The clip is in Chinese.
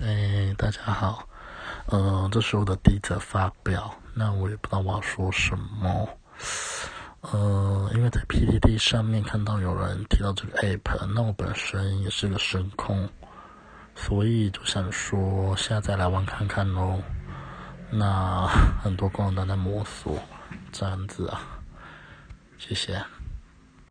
哎，大家好，呃，这是我的第一则发表，那我也不知道我要说什么，呃，因为在 PDD 上面看到有人提到这个 App，那我本身也是个声控，所以就想说下载来玩看看喽。那很多功能都在摸索，这样子啊，谢谢。